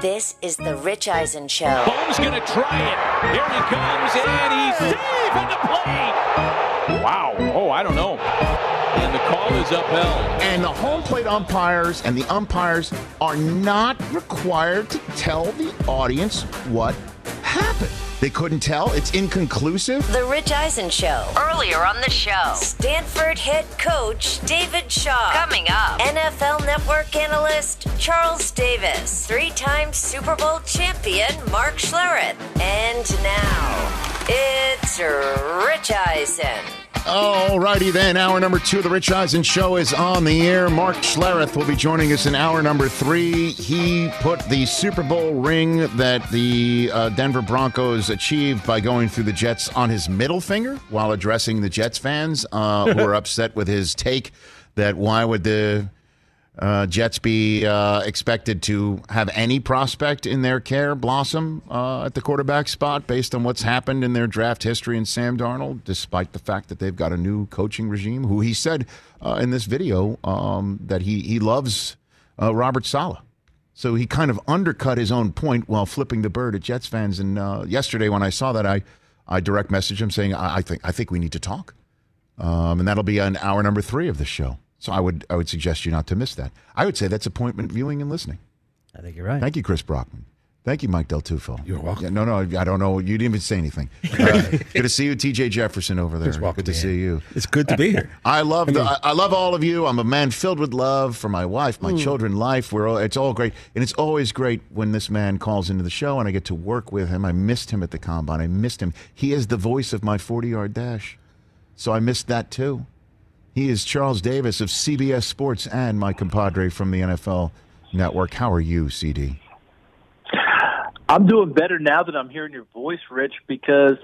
This is the Rich Eisen Show. Holmes going to try it. Here he comes, and he's safe on the play. Wow. Oh, I don't know. And the call is upheld. And the home plate umpires and the umpires are not required to tell the audience what happened. They couldn't tell. It's inconclusive. The Rich Eisen Show. Earlier on the show, Stanford head coach David Shaw. Coming up, NFL Network analyst Charles Davis. Three time Super Bowl champion Mark Schlereth. And now, it's Rich Eisen. Alrighty then, hour number two of the Rich Eisen Show is on the air. Mark Schlereth will be joining us in hour number three. He put the Super Bowl ring that the uh, Denver Broncos achieved by going through the Jets on his middle finger while addressing the Jets fans uh, who were upset with his take that why would the uh, Jets be uh, expected to have any prospect in their care blossom uh, at the quarterback spot based on what's happened in their draft history in Sam Darnold, despite the fact that they've got a new coaching regime who he said uh, in this video um, that he, he loves uh, Robert Saleh. So he kind of undercut his own point while flipping the bird at Jets fans. And uh, yesterday, when I saw that, I, I direct messaged him saying, I, I think I think we need to talk. Um, and that'll be on hour number three of the show. So I would I would suggest you not to miss that. I would say that's appointment viewing and listening. I think you're right. Thank you, Chris Brockman. Thank you, Mike Del Tufo. You're welcome. Yeah, no, no, I don't know. You didn't even say anything. Uh, good to see you, T.J. Jefferson over there. welcome, Good to man. see you. It's good to be here. I love the, I, I love all of you. I'm a man filled with love for my wife, my children, life. We're all, it's all great, and it's always great when this man calls into the show and I get to work with him. I missed him at the combine. I missed him. He is the voice of my 40 yard dash, so I missed that too. He is Charles Davis of CBS Sports and my compadre from the NFL Network. How are you, CD? I'm doing better now that I'm hearing your voice, Rich, because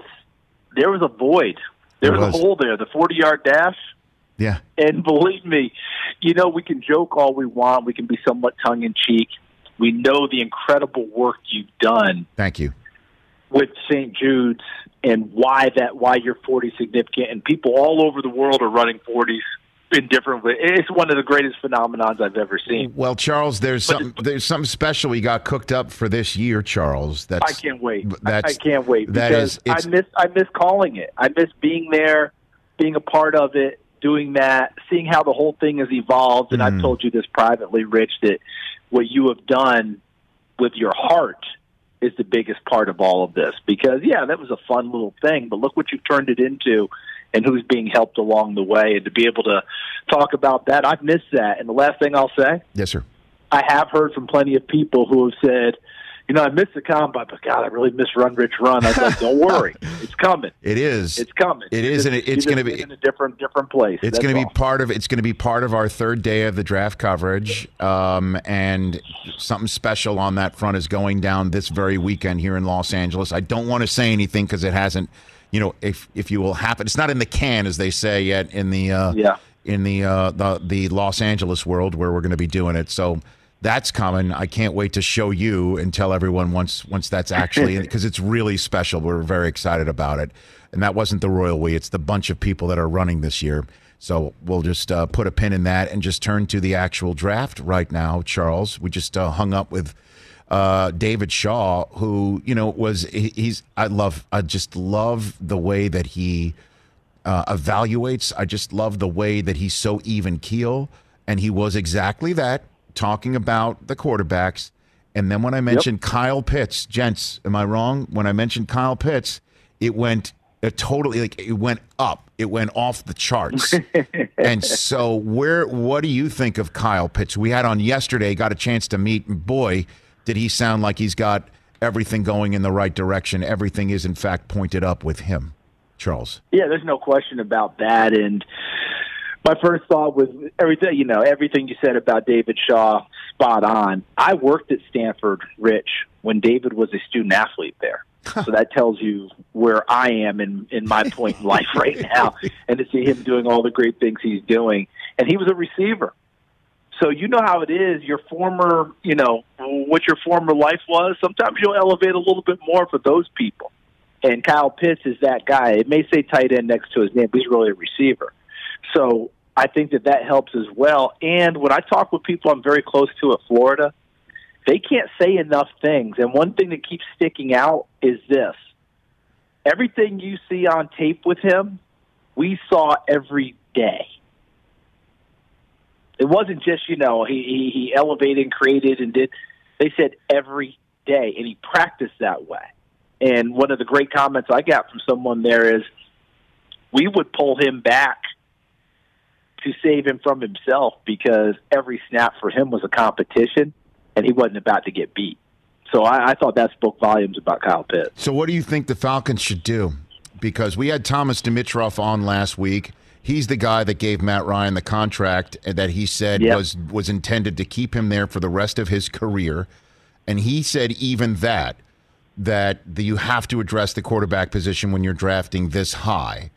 there was a void. There There was, was. a hole there, the 40 yard dash. Yeah, And believe me, you know, we can joke all we want. We can be somewhat tongue in cheek. We know the incredible work you've done thank you. with St. Jude's and why that why your 40 significant. And people all over the world are running 40s in different ways. It's one of the greatest phenomenons I've ever seen. Well, Charles, there's something there's something special we got cooked up for this year, Charles. That's I can't wait. I, I can't wait that because is- I miss I miss calling it. I miss being there, being a part of it, doing that, seeing how the whole thing has evolved. And Mhm. I've told you this privately, Rich, that what you have done with your heart is the biggest part of all of this. Because yeah, that was a fun little thing, but look what you've turned it into. And who's being helped along the way, and to be able to talk about that, I've missed that. And the last thing I'll say, yes, sir. I have heard from plenty of people who have said, you know, I missed the combine, but God, I really miss Run Rich Run. I was like, don't worry, it's coming. It is. It's coming. It is, and it- it's gonna be- in a different different place. It's going to be part of it's going to be part of our third day of the draft coverage, um, and something special on that front is going down this very weekend here in Los Angeles. I don't want to say anything because it hasn't, you know, if if you will happen, it's not in the can as they say yet in the uh, Yeah. in the uh, the the Los Angeles world where we're going to be doing it. So that's coming. I can't wait to show you and tell everyone once once that's actually because it's really special. We're very excited about it. And that wasn't the royal we; it's the bunch of people that are running this year. So we'll just uh, put a pin in that and just turn to the actual draft right now. Charles, we just uh, hung up with uh, David Shaw, who you know was he, he's I love I just love the way that he uh, evaluates. I just love the way that he's so even keel, and he was exactly that, talking about the quarterbacks. And then when I mentioned Kyle Pitts, gents, am I wrong? When I mentioned Kyle Pitts, it went it totally like it went up. It went off the charts. and so, where what do you think of Kyle Pitts? We had on yesterday, got a chance to meet. and Boy, did he sound like he's got everything going in the right direction. Everything is in fact pointed up with him, Charles. Yeah, there's no question about that. And my first thought was everything you know everything you said about David Shaw spot on. I worked at Stanford, Rich, when David was a student athlete there. so that tells you where I am in in my point in life right now, and to see him doing all the great things he's doing, and he was a receiver. So you know how it is. Your former, you know, what your former life was. Sometimes you'll elevate a little bit more for those people. And Kyle Pitts is that guy. It may say tight end next to his name, but he's really a receiver. So I think that that helps as well. And when I talk with people I'm very close to at Florida, they can't say enough things. And one thing that keeps sticking out is this everything you see on tape with him, we saw every day. It wasn't just, you know, he, he, he elevated and created and did. They said every day, and he practiced that way. And one of the great comments I got from someone there is we would pull him back to save him from himself because every snap for him was a competition and he wasn't about to get beat. So I, I thought that spoke volumes about Kyle Pitts. So what do you think the Falcons should do? Because we had Thomas Dimitroff on last week. He's the guy that gave Matt Ryan the contract that he said Yep. was was intended to keep him there for the rest of his career. And he said even that that the, you have to address the quarterback position when you're drafting this high.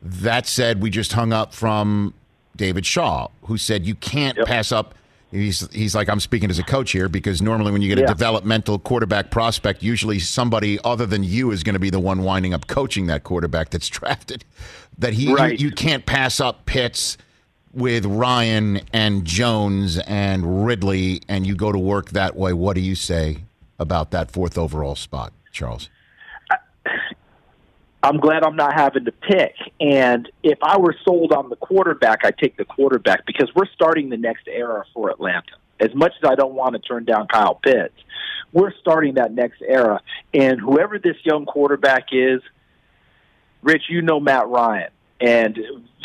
That said, we just hung up from David Shaw, who said you can't Yep. pass up. He's he's like I'm speaking as a coach here because normally when you get a developmental quarterback prospect, usually somebody other than you is going to be the one winding up coaching that quarterback that's drafted. That he Right. you, you can't pass up Pitts with Ryan and Jones and Ridley, and you go to work that way. What do you say about that fourth overall spot, Charles? I'm glad I'm not having to pick. And if I were sold on the quarterback, I'd take the quarterback because we're starting the next era for Atlanta. As much as I don't want to turn down Kyle Pitts, we're starting that next era. And whoever this young quarterback is, Rich, you know Matt Ryan. And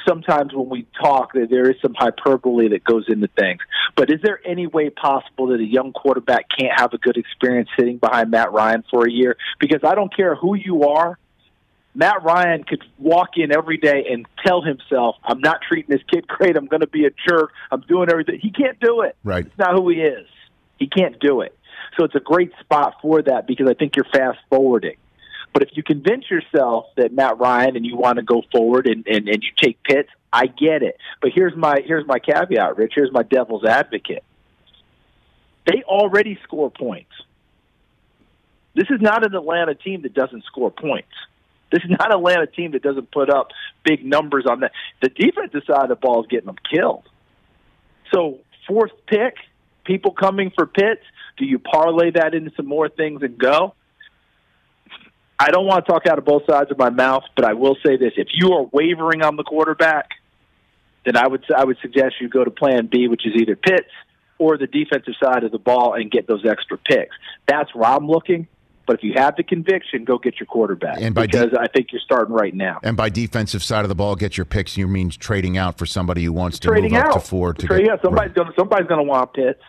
sometimes when we talk, there is some hyperbole that goes into things. But is there any way possible that a young quarterback can't have a good experience sitting behind Matt Ryan for a year? Because I don't care who you are, Matt Ryan could walk in every day and tell himself, I'm not treating this kid great. I'm going to be a jerk. I'm doing everything. He can't do it. Right. It's not who he is. He can't do it. So it's a great spot for that because I think you're fast forwarding. But if you convince yourself that Matt Ryan and you want to go forward and, and, and you take Pitts, I get it. But here's my here's my caveat, Rich. Here's my devil's advocate. They already score points. This is not an Atlanta team that doesn't score points. This is not an Atlanta team that doesn't put up big numbers on that. The defensive side of the ball is getting them killed. So fourth pick, people coming for Pitts. Do you parlay that into some more things and go? I don't want to talk out of both sides of my mouth, but I will say this: if you are wavering on the quarterback, then I would I would suggest you go to Plan B, which is either Pitts or the defensive side of the ball and get those extra picks. That's where I'm looking. But if you have the conviction, go get your quarterback And by de- because I think you're starting right now. And by defensive side of the ball, get your picks. You mean trading out for somebody who wants to move up out to four to Trade- get, yeah, somebody's gonna somebody's gonna want Pitts.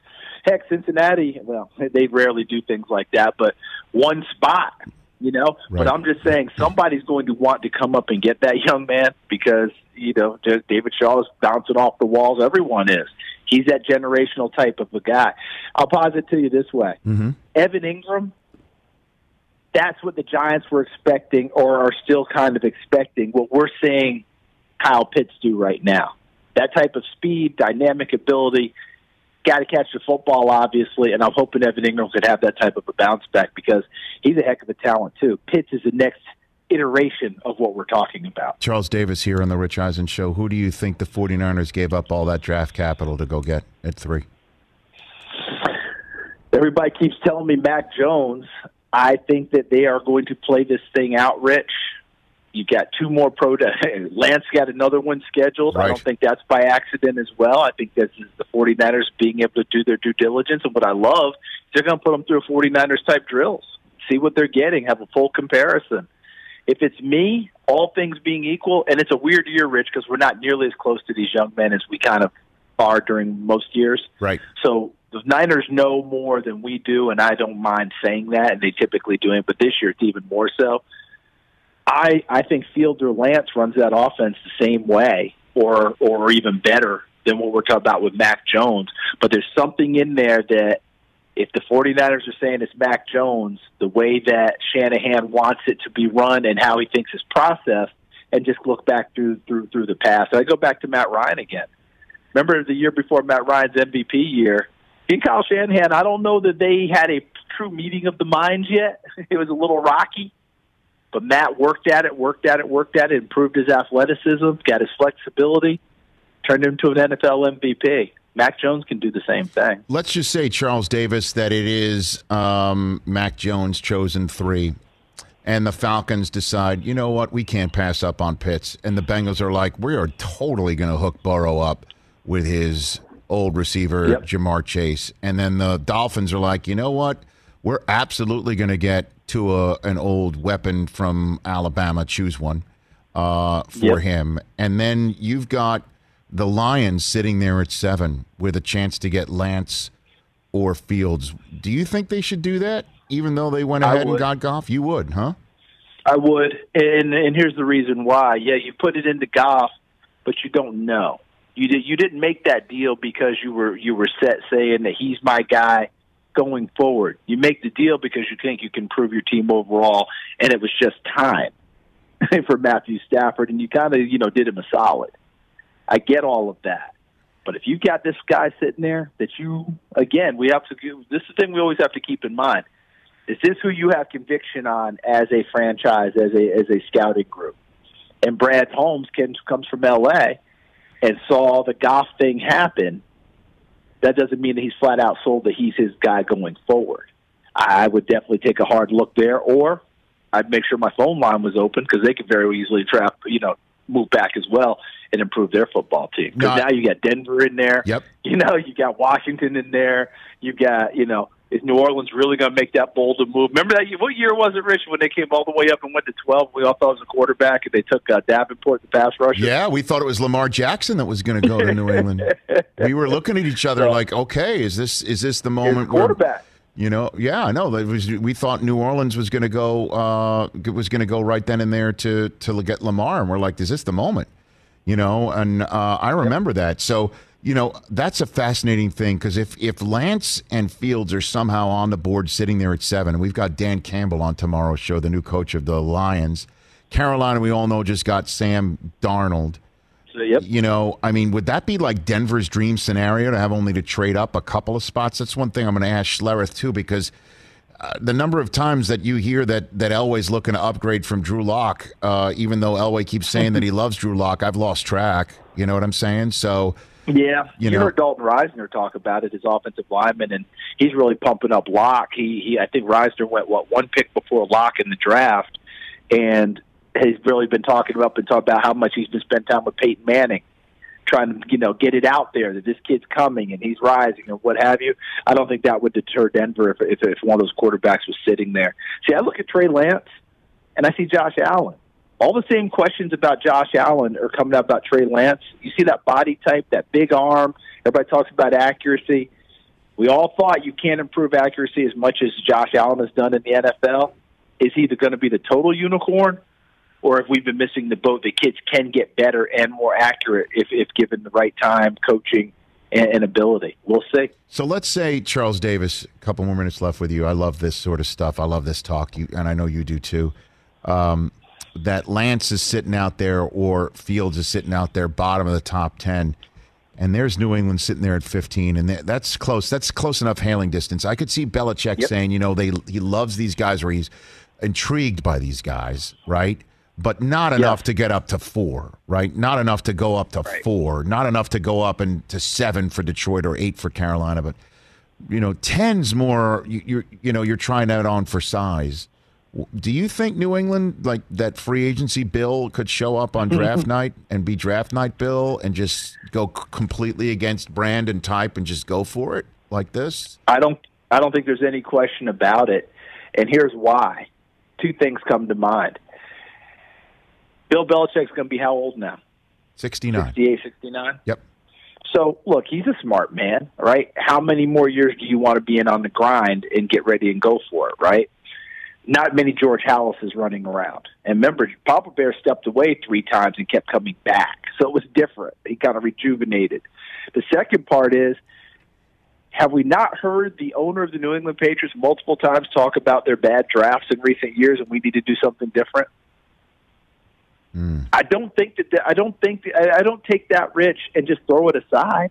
Heck, Cincinnati. Well, they rarely do things like that, but one spot, you know. Right. But I'm just saying, somebody's going to want to come up and get that young man because you know David Shaw is bouncing off the walls. Everyone is. He's that generational type of a guy. I'll posit to you this way: Mm-hmm. Evan Engram. That's what the Giants were expecting, or are still kind of expecting. What we're seeing Kyle Pitts do right now. That type of speed, dynamic ability, got to catch the football, obviously, and I'm hoping Evan Engram could have that type of a bounce back because he's a heck of a talent, too. Pitts is the next iteration of what we're talking about. Charles Davis here on the Rich Eisen Show. Who do you think the 49ers gave up all that draft capital to go get at three? Everybody keeps telling me Mac Jones. I think that they are going to play this thing out, Rich. You got two more pro. Lance got another one scheduled. I don't think that's by accident as well. I think this is the 49ers being able to do their due diligence. And what I love, they're going to put them through 49ers type drills, see what they're getting, have a full comparison. If it's me, all things being equal, and it's a weird year, Rich, because we're not nearly as close to these young men as we kind of are during most years. Right. So the Niners know more than we do, and I don't mind saying that, and they typically do it, but this year it's even more so. I I think Fields or Lance runs that offense the same way, or or even better than what we're talking about with Mac Jones. But there's something in there that if the 49ers are saying it's Mac Jones, the way that Shanahan wants it to be run and how he thinks it's processed, and just look back through through through the past. I go back to Matt Ryan again. Remember the year before Matt Ryan's MVP year? And Kyle Shanahan, I don't know that they had a true meeting of the minds yet. It was a little rocky. But Matt worked at it, worked at it, worked at it, improved his athleticism, got his flexibility, turned him into an NFL MVP. Mac Jones can do the same thing. Let's just say, Charles Davis, that it is um, Mac Jones chosen three, and the Falcons decide, you know what, we can't pass up on Pitts, and the Bengals are like, we are totally going to hook Burrow up with his old receiver Yep. Ja'Marr Chase, and then the Dolphins are like, you know what, we're absolutely going to get to a, an old weapon from Alabama, choose one uh, for Yep. him, and then you've got the Lions sitting there at seven with a chance to get Lance or Fields. Do you think they should do that, even though they went ahead and got Goff? You would, huh? I would, and and here's the reason why. Yeah, you put it into Goff, but you don't know. You did you didn't make that deal because you were you were set saying that he's my guy going forward. You make the deal because you think you can improve your team overall, and it was just time for Matthew Stafford, and you kind of you know did him a solid. I get all of that. But if you got this guy sitting there that you again, we have to this is the thing we always have to keep in mind. Is this who you have conviction on as a franchise, as a as a scouting group? And Brad Holmes can, comes from LA and saw the Goff thing happen. That doesn't mean that he's flat out sold that he's his guy going forward. I would definitely take a hard look there, or I'd make sure my phone line was open because they could very easily trap, you know, move back as well and improve their football team. Because now you got Denver in there. Yep. You know, you got Washington in there. You got, you know, is New Orleans really going to make that bold a move? Remember that? year- What year was it, Rich, when they came all the way up and went to twelve? We all thought it was a quarterback, and they took uh, Davenport, the pass rusher. Yeah, we thought it was Lamar Jackson that was going to go to New England. we were looking at each other like, okay, is this is this the moment the where you know? Yeah, I know. We thought New Orleans was going to go uh, was going to go right then and there to to get Lamar, and we're like, is this the moment? You know, and uh, I remember that. So you know, that's a fascinating thing because if if Lance and Fields are somehow on the board sitting there at seven, and we've got Dan Campbell on tomorrow's show, the new coach of the Lions. Carolina, we all know, just got Sam Darnold. So, yep. You know, I mean, would that be like Denver's dream scenario to have only to trade up a couple of spots? That's one thing I'm going to ask Schlereth too, because uh, the number of times that you hear that that Elway's looking to upgrade from Drew Lock, uh, even though Elway keeps saying that he loves Drew Lock, I've lost track. You know what I'm saying? So, Yeah, You you, know- heard Dalton Risner talk about it, his offensive lineman, and he's really pumping up Lock. He, he, I think Reisner went what one pick before Lock in the draft, and has really been talking about been talking about how much he's been spending time with Peyton Manning, trying to you know get it out there that this kid's coming and he's rising and what have you. I don't think that would deter Denver if if, if one of those quarterbacks was sitting there. See, I look at Trey Lance, and I see Josh Allen. All the same questions about Josh Allen are coming up about Trey Lance. You see that body type, that big arm. Everybody talks about accuracy. We all thought you can't improve accuracy as much as Josh Allen has done in the NFL. Is he going to be the total unicorn, or if we've been missing the boat, the kids can get better and more accurate if, if given the right time, coaching, and, and ability? We'll see. so let's say Charles Davis. A couple more minutes left with you. I love this sort of stuff. I love this talk, you, and I know you do too. Um, that Lance is sitting out there, or Fields is sitting out there, bottom of the top ten. And there's New England sitting there at 15, and that's close. That's close enough hailing distance. I could see Belichick Yep. saying, you know, they he loves these guys, or he's intrigued by these guys, right? But not enough to get up to four, right? Not enough to go up to four. Not enough to go up and to seven for Detroit or eight for Carolina. But you know, ten's more. You, you're you know you're trying that on for size. Do you think New England, like that free agency bill, could show up on draft night and be draft night bill and just go completely against brand and type and just go for it like this? I don't I don't think there's any question about it. And here's why. Two things come to mind. Bill Belichick's going to be how old now? 69. 68, 69? Yep. So, look, he's a smart man, right? How many more years do you want to be in on the grind and get ready and go for it, right? Not many George Halas is running around. And remember, Papa Bear stepped away three times and kept coming back. So it was different. He kind of rejuvenated. The second part is have we not heard the owner of the New England Patriots multiple times talk about their bad drafts in recent years and we need to do something different? Mm. I don't think that. I don't think. I don't take that rich and just throw it aside.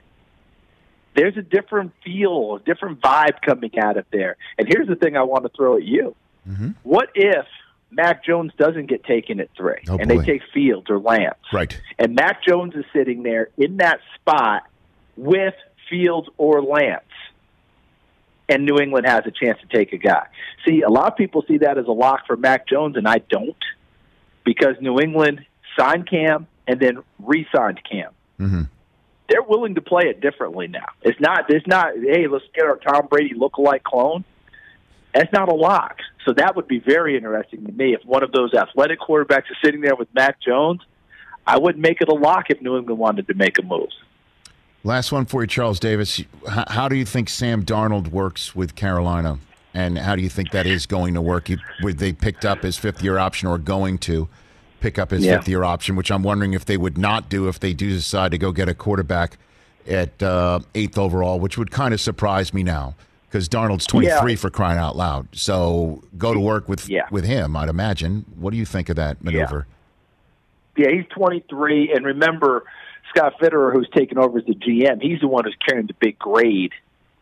There's a different feel, a different vibe coming out of there. And here's the thing I want to throw at you: Mm-hmm. What if Mac Jones doesn't get taken at three, Oh, and boy. they take Fields or Lance, Right. and Mac Jones is sitting there in that spot with Fields or Lance, and New England has a chance to take a guy. See, a lot of people see that as a lock for Mac Jones, and I don't, because New England signed Cam and then re-signed Cam. Mm-hmm. They're willing to play it differently now. It's not. It's not. Hey, let's get our Tom Brady look-alike clone. That's not a lock. So that would be very interesting to me if one of those athletic quarterbacks is sitting there with Mac Jones. I wouldn't make it a lock if New England wanted to make a move. Last one for you, Charles Davis. How do you think Sam Darnold works with Carolina, and how do you think that is going to work? You- Would they picked up his fifth year option or going to pick up his Yeah. fifth year option? Which I'm wondering if they would not do if they do decide to go get a quarterback at uh, eighth overall, which would kind of surprise me now because Darnold's 23 Yeah. for crying out loud. So go to work with Yeah. with him, I'd imagine. What do you think of that maneuver? Yeah, he's 23, and remember Scott Fitterer, who's taken over as the GM. He's the one who's carrying the big grade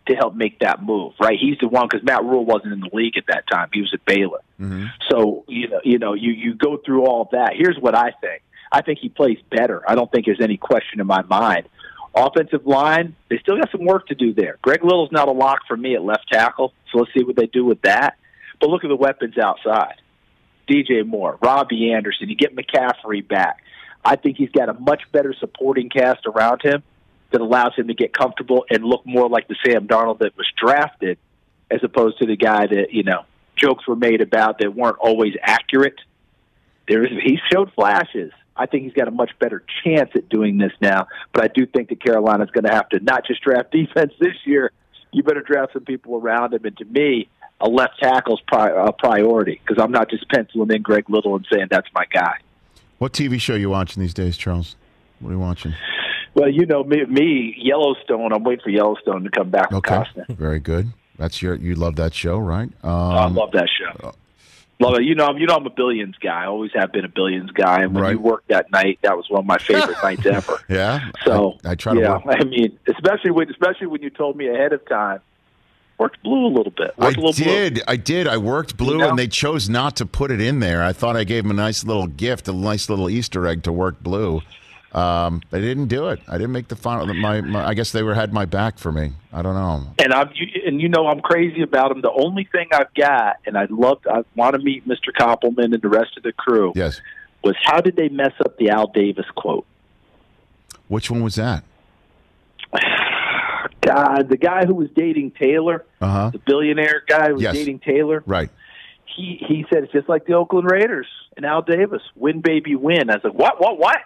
to help make that move, right? He's the one because Matt Rhule wasn't in the league at that time; he was at Baylor. Mm-hmm. So you know, you know, you you go through all of that. Here's what I think. I think he plays better. I don't think there's any question in my mind. Offensive line, they still got some work to do there. Greg Little's not a lock for me at left tackle, so let's see what they do with that. But look at the weapons outside. DJ Moore, Robbie Anderson, you get McCaffrey back. I think he's got a much better supporting cast around him that allows him to get comfortable and look more like the Sam Darnold that was drafted as opposed to the guy that, you know, jokes were made about that weren't always accurate. There is he showed flashes. I think he's got a much better chance at doing this now, but I do think that Carolina's going to have to not just draft defense this year. You better draft some people around him, and to me, a left tackle's pri- a priority because I'm not just penciling in Greg Little and saying that's my guy. What TV show are you watching these days, Charles? What are you watching? Well, you know me, me Yellowstone. I'm waiting for Yellowstone to come back Okay, Costner. very good. That's your you love that show, right? Um, I love that show. Love it. You know, I'm- you know, I'm a billions guy. I always have been a billions guy. And when Right. you worked that night, that was one of my favorite nights ever. yeah. So I, I try to yeah, work. I mean, especially when especially when you told me ahead of time, worked blue a little bit. I Worked a little did. Blue. I did. I worked blue, You know? and they chose not to put it in there. I thought I gave them a nice little gift, a nice little Easter egg to work blue. Um, they didn't do it. I didn't make the final. My, my I guess they were had my back for me. I don't know. And I'm you, and you know I'm crazy about them. The only thing I've got, and I'd love, I want to meet Mr. Koppelman and the rest of the crew. Yes. Was how did they mess up the Al Davis quote? Which one was that? God, the guy who was dating Taylor, Uh huh. the billionaire guy who was Yes. dating Taylor. Right. he he said it's just like the Oakland Raiders and Al Davis, win baby win. I was like, what, what, what?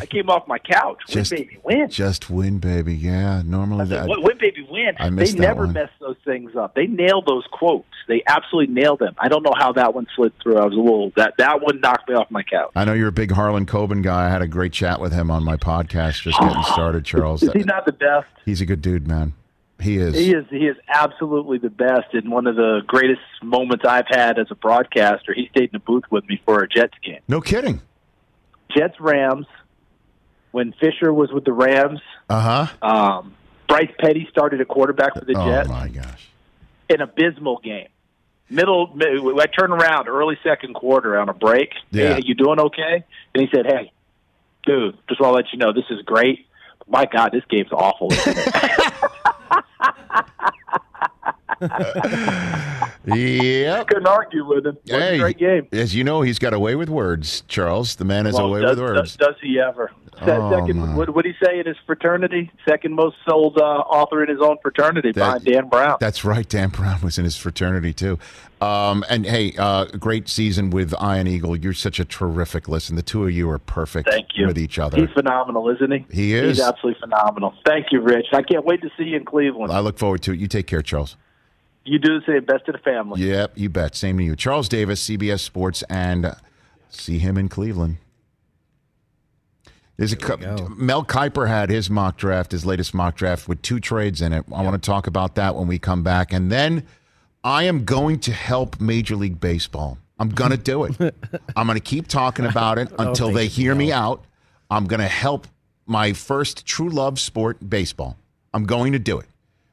I came off my couch, win baby win. Just win, baby. Yeah. Normally said, that. "What- win baby win. I They that never one. mess those things up. They nail those quotes. They absolutely nail them. I don't know how that one slid through. I was a little that that one knocked me off my couch. I know you're a big Harlan Coben guy. I had a great chat with him on my podcast, just getting started, Charles. Is he not the best? He's a good dude, man. He is. He is. He is absolutely the best. And one of the greatest moments I've had as a broadcaster. He stayed in the booth with me for a Jets game. No kidding. Jets Rams. When Fisher was with the Rams, Uh huh. Um, Bryce Petty started a quarterback for the Jets. Oh my gosh. An abysmal game. Middle, mi- I turned around early second quarter on a break. Yeah. Hey, you doing okay? And he said, "Hey, dude, just want to let you know this is great. My God, this game's awful." Yep. Couldn't argue with him. Hey, a great game. as you know, he's got a way with words, Charles. The man has a Well, way does, with words. Does, does he ever? Oh, second, what would he say in his fraternity? Second most sold uh, author in his own fraternity, That- behind Dan Brown. That's right. Dan Brown was in his fraternity too. Um, and hey, uh, great season with Ian Eagle. You're such a terrific listen. The two of you are perfect Thank you. with each other. He's phenomenal, isn't he? He is. He's absolutely phenomenal. Thank you, Rich. I can't wait to see you in Cleveland. I look forward to it. You take care, Charles. You do the same. Best to the family. Yep, you bet. Same to you. Charles Davis, CBS Sports, and uh, see him in Cleveland. There's a Mel Kiper had his mock draft, his latest mock draft with two trades in it. I want to talk about that when we come back, and then I am going to help Major League Baseball. I'm going to do it. I'm going to keep talking about it until they hear me out. I'm going to help my first true love sport, baseball. I'm going to do it.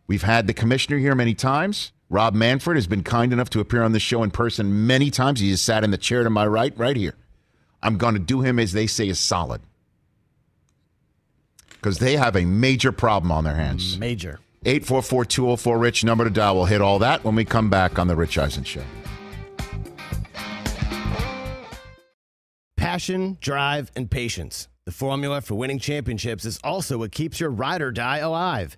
We've had the commissioner here many times. Rob Manfred has been kind enough to appear on the show in person many times. He just sat in the chair to my right, right here. I'm going to do him, as they say, is solid because they have a major problem on their hands. Major. 844 204 Rich, number to dial. We'll hit all that when we come back on The Rich Eisen Show. Passion, drive, and patience. The formula for winning championships is also what keeps your ride or die alive.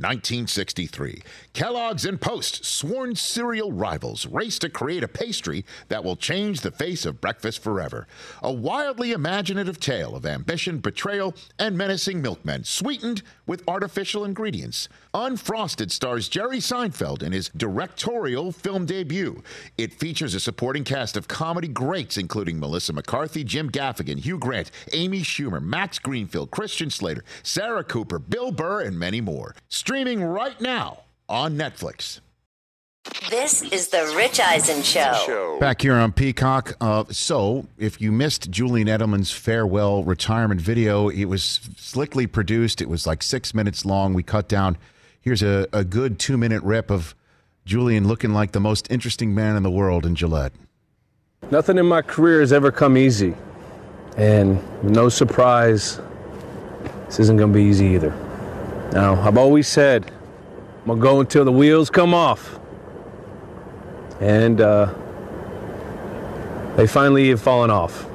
1963. Kellogg's and Post, sworn cereal rivals, race to create a pastry that will change the face of breakfast forever. A wildly imaginative tale of ambition, betrayal, and menacing milkmen, sweetened with artificial ingredients. Unfrosted stars Jerry Seinfeld in his directorial film debut. It features a supporting cast of comedy greats, including Melissa McCarthy, Jim Gaffigan, Hugh Grant, Amy Schumer, Max Greenfield, Christian Slater, Sarah Cooper, Bill Burr, and many more. Streaming right now on Netflix. This is the Rich Eisen Show. Back here on Peacock. Uh, so, if you missed Julian Edelman's farewell retirement video, it was slickly produced. It was like six minutes long. We cut down. Here's a, a good two minute rip of Julian looking like the most interesting man in the world in Gillette. Nothing in my career has ever come easy. And no surprise, this isn't going to be easy either. Now, I've always said, I'm going to go until the wheels come off. And uh, they finally have fallen off.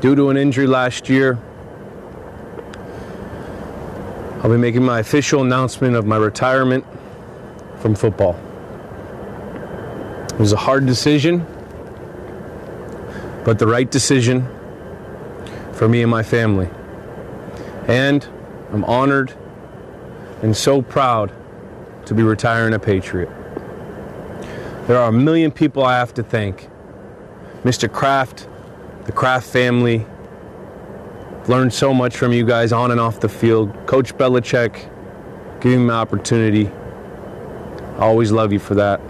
Due to an injury last year, I'll be making my official announcement of my retirement from football. It was a hard decision, but the right decision for me and my family. And I'm honored and so proud to be retiring a Patriot. There are a million people I have to thank. Mr. Kraft, the Kraft family. Learned so much from you guys on and off the field. Coach Belichick, giving me opportunity. I always love you for that.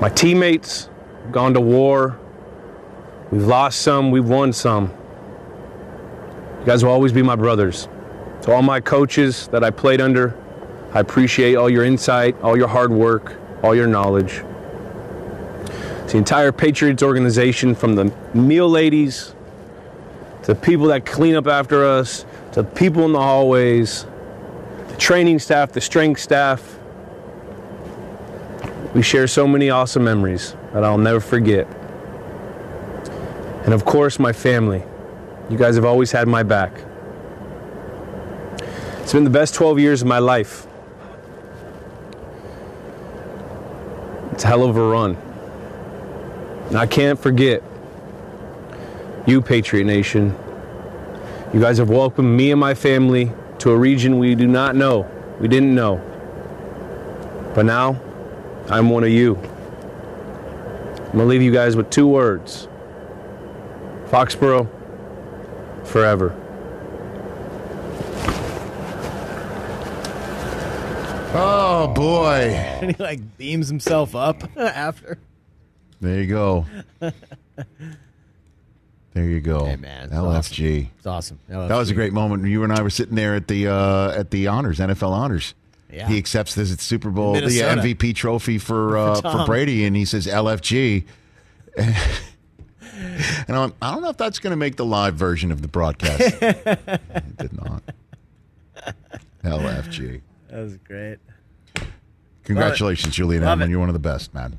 My teammates, gone to war. We've lost some, we've won some. You guys will always be my brothers. To all my coaches that I played under, I appreciate all your insight, all your hard work, all your knowledge. To the entire Patriots organization, from the meal ladies, to the people that clean up after us, to the people in the hallways, the training staff, the strength staff. We share so many awesome memories that I'll never forget. And of course, my family. You guys have always had my back. It's been the best 12 years of my life. It's a hell of a run. And I can't forget you, Patriot Nation. You guys have welcomed me and my family to a region we do not know, we didn't know. But now, I'm one of you. I'm gonna leave you guys with two words Foxborough, forever. Oh, boy. And he like beams himself up after. There you go. There you go. Hey, man, it's LFG. It's awesome. That was a great moment. You and I were sitting there at the uh, at the honors, NFL honors. Yeah. He accepts the Super Bowl, the MVP trophy for uh, for Tom. Brady, and he says LFG. and I'm, I don't know if that's going to make the live version of the broadcast. it did not. LFG. That was great. Congratulations, Julian Edelman. You're one of the best, man.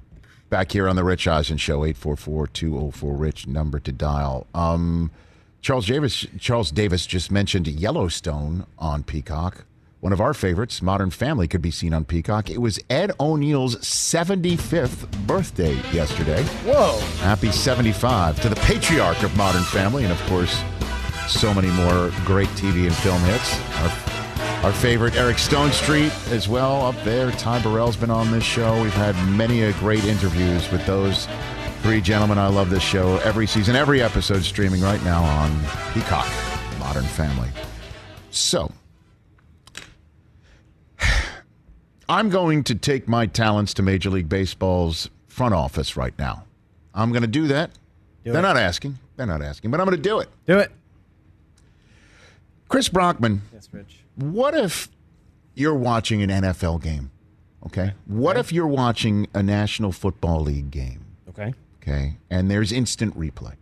Back here on the Rich Eisen Show, 844-204-RICH, number to dial. Um, Charles Davis, Charles Davis just mentioned Yellowstone on Peacock. One of our favorites, Modern Family, could be seen on Peacock. It was Ed O'Neill's 75th birthday yesterday. Whoa. Happy 75 to the patriarch of Modern Family, and of course, so many more great TV and film hits. Our, our favorite Eric Stonestreet as well up there. Ty Burrell's been on this show. We've had many a great interviews with those three gentlemen. I love this show every season, every episode streaming right now on Peacock, Modern Family. So, I'm going to take my talents to Major League Baseball's front office right now. I'm going to do that. They're it. not asking. They're not asking, but I'm going to do it. Do it. Chris Brockman. What if you're watching an NFL game? Okay. What if you're watching a National Football League game? Okay. Okay. And there's instant replay.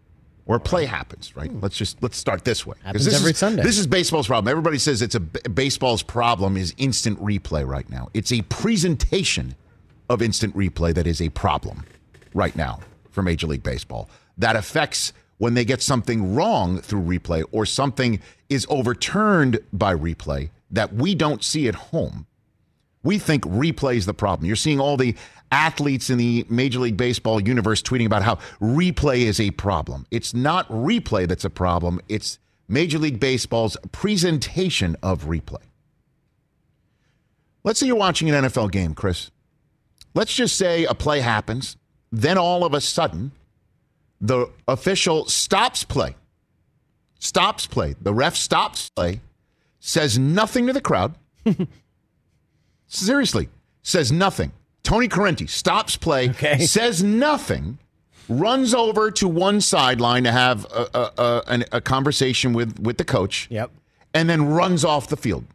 Or play happens, right? Hmm. Let's just let's start this way. Happens this every is, Sunday. This is baseball's problem. Everybody says it's a baseball's problem is instant replay right now. It's a presentation of instant replay that is a problem right now for Major League Baseball. That affects when they get something wrong through replay or something is overturned by replay that we don't see at home. We think replay is the problem. You're seeing all the athletes in the Major League Baseball universe tweeting about how replay is a problem. It's not replay that's a problem, it's Major League Baseball's presentation of replay. Let's say you're watching an NFL game, Chris. Let's just say a play happens, then all of a sudden, the official stops play. Stops play. The ref stops play, says nothing to the crowd. Seriously, says nothing. Tony Corrente stops play, Okay. says nothing, runs over to one sideline to have a, a, a, a conversation with, with the coach, Yep. and then runs off the field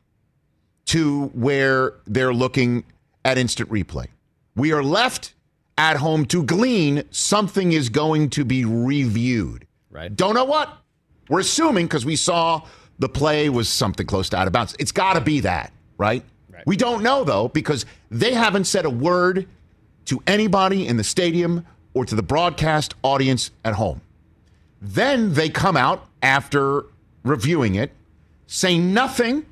to where they're looking at instant replay. We are left at home to glean something is going to be reviewed. Right. Don't know what. We're assuming because we saw the play was something close to out of bounds. It's got to be that, right? Right. We don't know though because they haven't said a word to anybody in the stadium or to the broadcast audience at home. Then they come out after reviewing it, say nothing,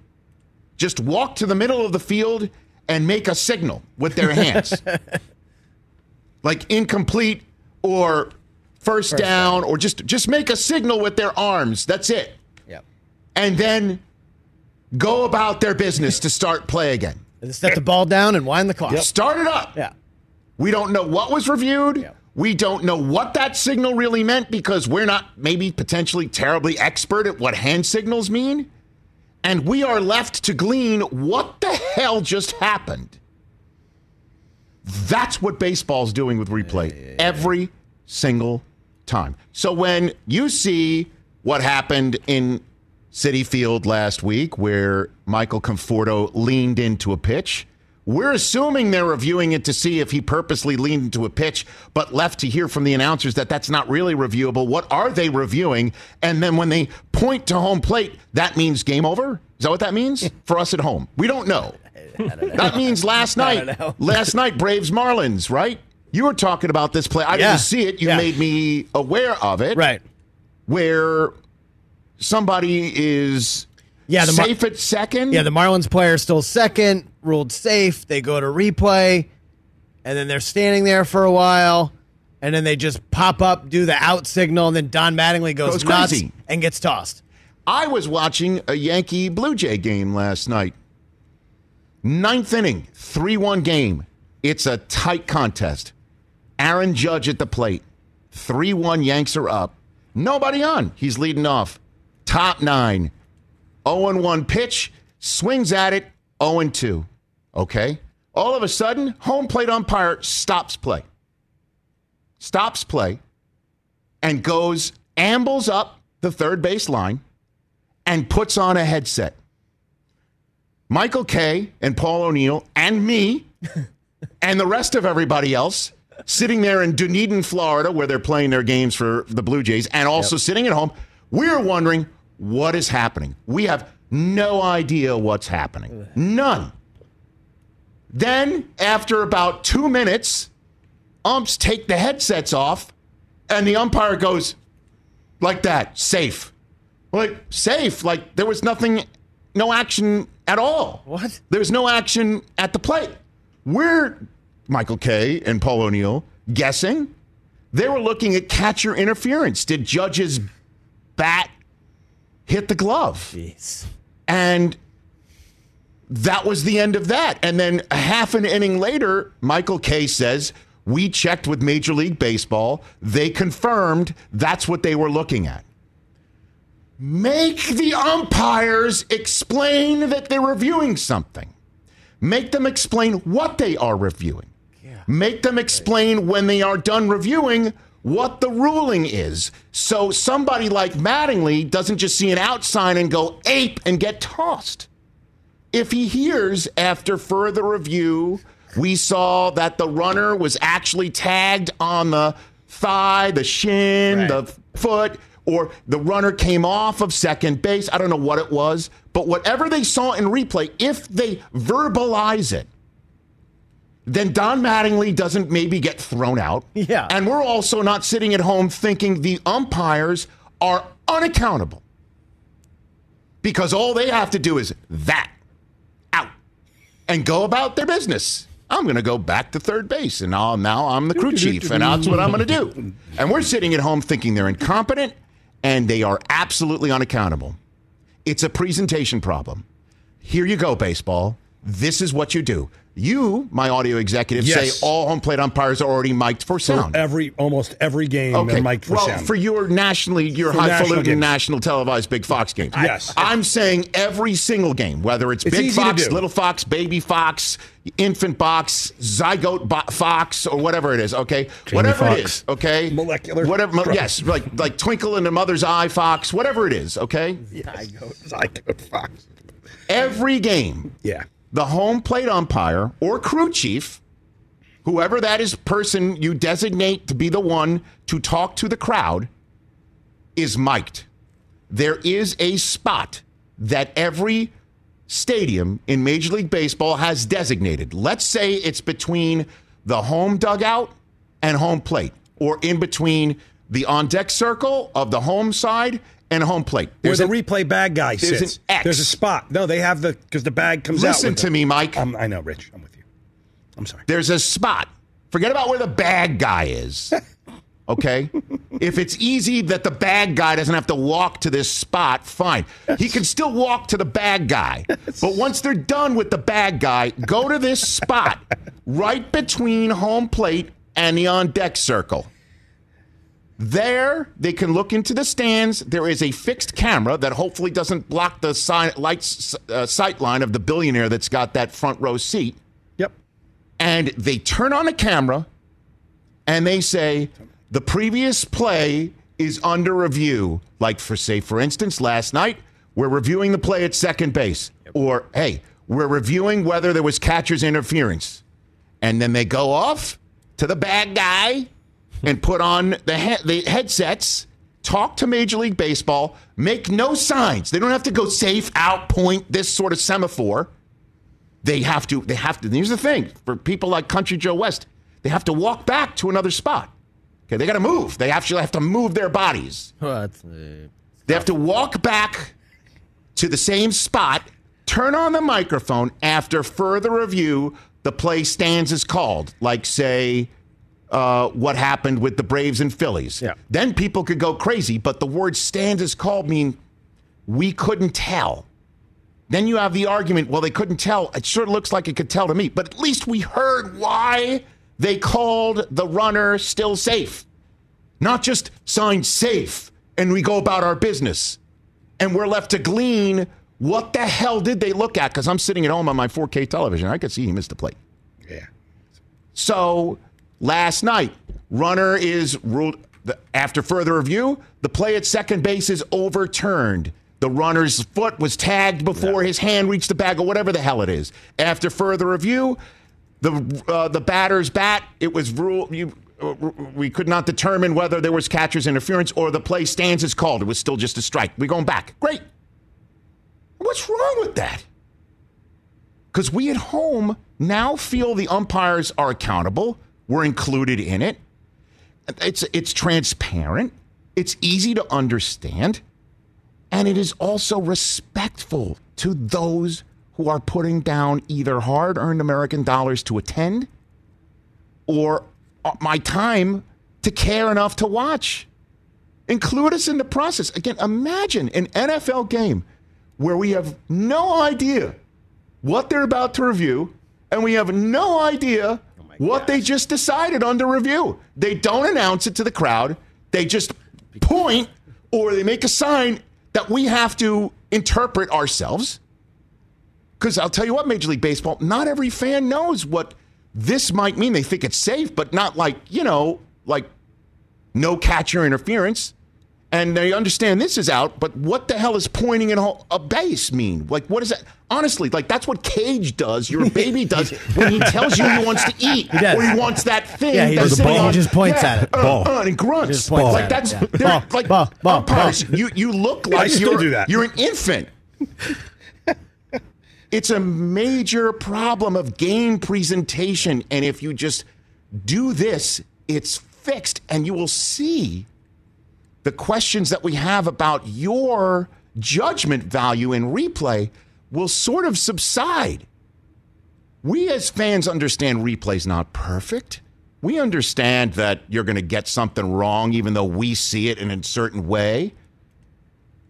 just walk to the middle of the field and make a signal with their hands. like incomplete or first, down, or just just make a signal with their arms. That's it. Yep. And then go about their business to start play again. And set the ball down and wind the clock. Start it up. Yeah. We don't know what was reviewed. Yeah. We don't know what that signal really meant because we're not maybe potentially terribly expert at what hand signals mean. And we are left to glean what the hell just happened. That's what baseball's doing with replay every single time. So when you see what happened in Citi Field last week where Michael Conforto leaned into a pitch, we're assuming they're reviewing it to see if he purposely leaned into a pitch, but left to hear from the announcers that that's not really reviewable. What are they reviewing? And then when they point to home plate, that means game over? Is that what that means for us at home? We don't know. That means last night, last night, Braves Marlins, right? You were talking about this play. I Yeah. didn't see it. You Yeah. made me aware of it. Right. Where somebody is Yeah, the Mar- safe at second. Yeah, the Marlins player still second, ruled safe. They go to replay, and then they're standing there for a while, and then they just pop up, do the out signal, and then Don Mattingly goes, Goes nuts crazy. and gets tossed. I was watching a Yankee Blue Jay game last night. Ninth inning, 3 1 game. It's a tight contest. Aaron Judge at the plate. 3 1 Yanks are up. Nobody on. He's leading off. Top nine. 0 1 pitch. Swings at it. 0 2. Okay. All of a sudden, home plate umpire stops play. Stops play and goes, ambles up the third base line and puts on a headset. Michael Kay and Paul O'Neill and me and the rest of everybody else sitting there in Dunedin, Florida, where they're playing their games for the Blue Jays, and also sitting at home, we're wondering what is happening. We have no idea what's happening. None. Then, after about two minutes, umps take the headsets off, and the umpire goes like that, safe. Like, safe. Like, there was nothing, no action at all. What? There's no action at the plate. We're, Michael Kay and Paul O'Neill, guessing. They were looking at catcher interference. Did Judge's bat hit the glove? Jeez. And that was the end of that. And then a half an inning later, Michael Kay says, We checked with Major League Baseball. They confirmed that's what they were looking at. Make the umpires explain that they're reviewing something. Make them explain what they are reviewing. Make them explain when they are done reviewing what the ruling is. So somebody like Mattingly doesn't just see an out sign and go ape and get tossed. If he hears after further review, we saw that the runner was actually tagged on the thigh, the shin, the foot, or the runner came off of second base. I don't know what it was, but whatever they saw in replay, if they verbalize it, then Don Mattingly doesn't maybe get thrown out. Yeah. And we're also not sitting at home thinking the umpires are unaccountable because all they have to do is that out and go about their business. I'm going to go back to third base, and I'll, now I'm the crew chief, and that's what I'm going to do. And we're sitting at home thinking they're incompetent, and they are absolutely unaccountable. It's a presentation problem. Here you go, baseball. This is what you do. You, my audio executive, Yes. say all home plate umpires are already mic'd for sound. Every almost every game, Okay. mic'd for well, sound. for your nationally, your For national highfalutin games. national televised Big Fox games. Yes. I'm saying every single game, whether it's, It's Big Fox. Little Fox, Baby Fox, Infant Box, Zygote bo- Fox, or whatever it is. Okay, whatever it Fox. is. Okay, Molecular Whatever. yes, like like Twinkle in the Mother's Eye Fox, whatever it is. Okay, Zygote Fox. every game Yeah. The home plate umpire or crew chief, whoever that is person you designate to be the one to talk to the crowd, is mic'd. There is a spot that every stadium in Major League Baseball has designated. Let's say it's between the home dugout and home plate, or in between the on deck circle of the home side and home plate. Where There's the an- replay bag guy there's sits. an X. There's a spot. No, they have the because the bag comes out. Listen to me, Mike. Um, I know, Rich. I'm with you. I'm sorry. there's a spot. Forget about where the bag guy is. Okay? if it's easy that the bag guy doesn't have to walk to this spot, fine. He can still walk to the bag guy. But once they're done with the bag guy, go to this spot right between home plate and the on deck circle. There, they can look into the stands. There is a fixed camera that hopefully doesn't block the lights, uh, sight line of the billionaire that's got that front row seat. Yep. and they turn on a camera and they say the previous play is under review. Like for say for instance last night we're reviewing the play at second base. Or hey we're reviewing whether there was catcher's interference. And then they go off to the bad guy and put on the, he- the headsets talk to major league baseball make no signs. They don't have to go safe out point this sort of semaphore. They have to they have to here's the thing for people like country joe west they have to walk back to another spot. Okay they got to move. They actually have to move their bodies. What? they have to walk back to the same spot turn on the microphone after further review the play stands as called. Like say uh, what happened with the braves and phillies Yeah. then people could go crazy but the word stands as called mean we couldn't tell then you have the argument, well, they couldn't tell. It sure looks like it could tell to me, but at least we heard why they called the runner still safe. Not just signed safe and we go about our business. And we're left to glean what the hell did they look at? Because I'm sitting at home on my 4K television. I could see he missed the plate. Yeah. So last night, runner is ruled after further review. The play at second base is overturned. the runner's foot was tagged before his hand reached the bag, or whatever the hell it is. After further review, the uh, the batter's bat, it was ruled. You, uh, we could not determine whether there was catcher's interference or the play stands as called. It was still just a strike. We're going back. Great. What's wrong with that? Because we at home now feel the umpires are accountable. We're included in it. It's it's transparent. It's easy to understand. And it is also respectful to those who are putting down either hard earned American dollars to attend or uh, my time to care enough to watch. Include us in the process. Again, imagine an NFL game where we have no idea what they're about to review and we have no idea what they just decided under review. They don't announce it to the crowd, they just point or they make a sign that we have to interpret ourselves. Because I'll tell you what, Major League Baseball, not every fan knows what this might mean. They think it's safe, but not like, you know, like no catcher interference. And they understand this is out, but what the hell is pointing in a base mean? Like, what is that? Honestly, like that's what Cage does, your baby does, when he tells you he wants to eat, He or he wants that thing. Yeah, he that's just- sitting he just points Yeah, at it. uh, Ball. uh, and grunts. Points like that's yeah. Ball, like ball, ball, umpires. You you look like you're, do that. You're an infant. It's a major problem of game presentation. And if you just do this, it's fixed. And you will see the questions that we have about your judgment value in replay will sort of subside. We as fans understand replay's not perfect. We understand that you're going to get something wrong, even though we see it in a certain way.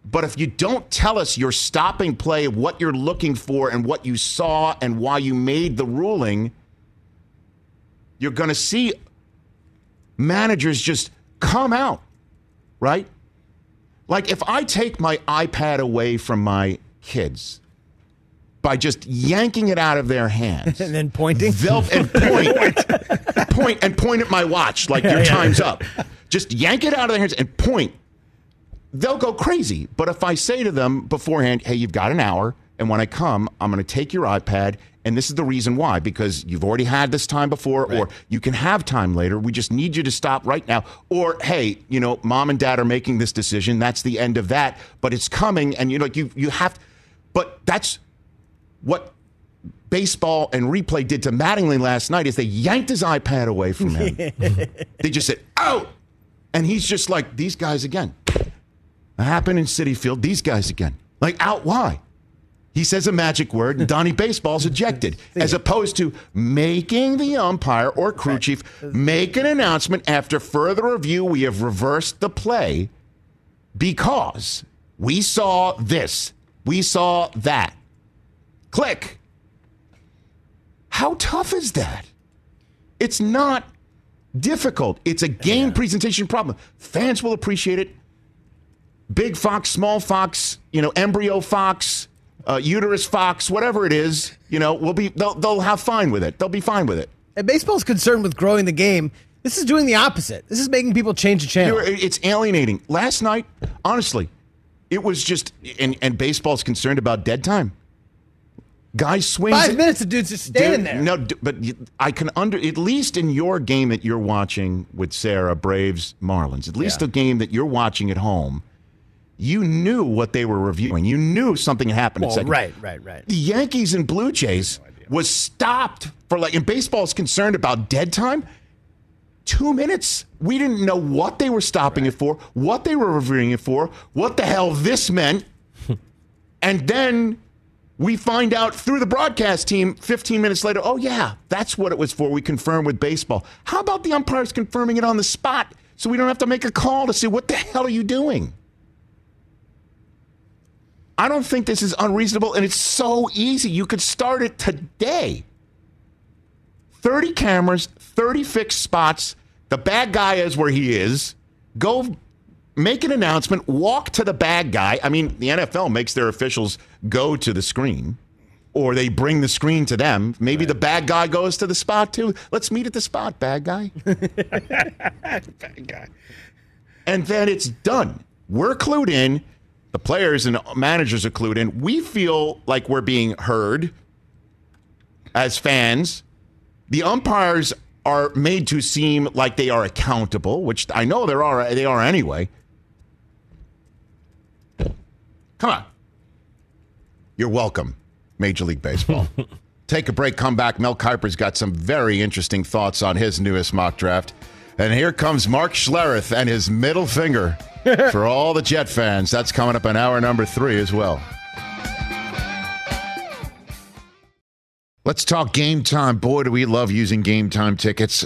But if you don't tell us your stopping play, what you're looking for, and what you saw, and why you made the ruling, you're going to see managers just come out, right? Like if I take my iPad away from my kids by just yanking it out of their hands and then pointing. they'll and point, point and point at my watch like your yeah. time's up. Just yank it out of their hands and point. They'll go crazy. But if I say to them beforehand, "Hey, you've got an hour, and when I come, I'm going to take your iPad, and this is the reason why because you've already had this time before, or you can have time later. We just need you to stop right now, or hey, you know, mom and dad are making this decision. That's the end of that, but it's coming, and you know, you you have. But that's what baseball and replay did to Mattingly last night is they yanked his iPad away from him. they just said, out. And he's just like, these guys again. It happened in Citi Field. These guys again. Like, out why? He says a magic word, and Donnie Baseball's ejected, as opposed to making the umpire or crew chief make an announcement after further review. We have reversed the play because we saw this, we saw that. Click. How tough is that? It's not difficult. It's a game presentation problem. Fans will appreciate it. Big fox, small fox, you know, embryo fox, uh, uterus fox, whatever it is, you know, will be they'll, they'll have fine with it. They'll be fine with it. And baseball's concerned with growing the game. This is doing the opposite. This is making people change the channel. It's alienating. Last night, honestly, it was just and and baseball's concerned about dead time. Guys swings Five minutes, the dude's just standing Dude, there. No, but I can under at least in your game that you're watching with Sarah Braves Marlins. At least Yeah. the game that you're watching at home, you knew what they were reviewing. You knew something had happened. Well, right, right, right. The Yankees and Blue Jays was stopped for like, and baseball is concerned about dead time. Two minutes. We didn't know what they were stopping it for, what they were reviewing it for, what the hell this meant. and then we find out through the broadcast team 15 minutes later, oh, yeah, that's what it was for. We confirm with baseball. How about the umpires confirming it on the spot so we don't have to make a call to see what the hell are you doing? I don't think this is unreasonable, and it's so easy. You could start it today. 30 cameras, 30 fixed spots. The bad guy is where he is. Go make an announcement, walk to the bad guy. I mean, the NFL makes their officials go to the screen or they bring the screen to them. Maybe the bad guy goes to the spot too. Let's meet at the spot, bad guy. Bad guy. and then it's done. We're clued in. The players and managers are clued in. We feel like we're being heard as fans. The umpires are made to seem like they are accountable, which I know there are they are anyway. Come on. You're welcome, Major League Baseball. Take a break, come back. Mel Kiper's got some very interesting thoughts on his newest mock draft. And here comes Mark Schlereth and his middle finger for all the Jet fans. That's coming up in hour number three as well. Let's talk game time. Boy, do we love using game time tickets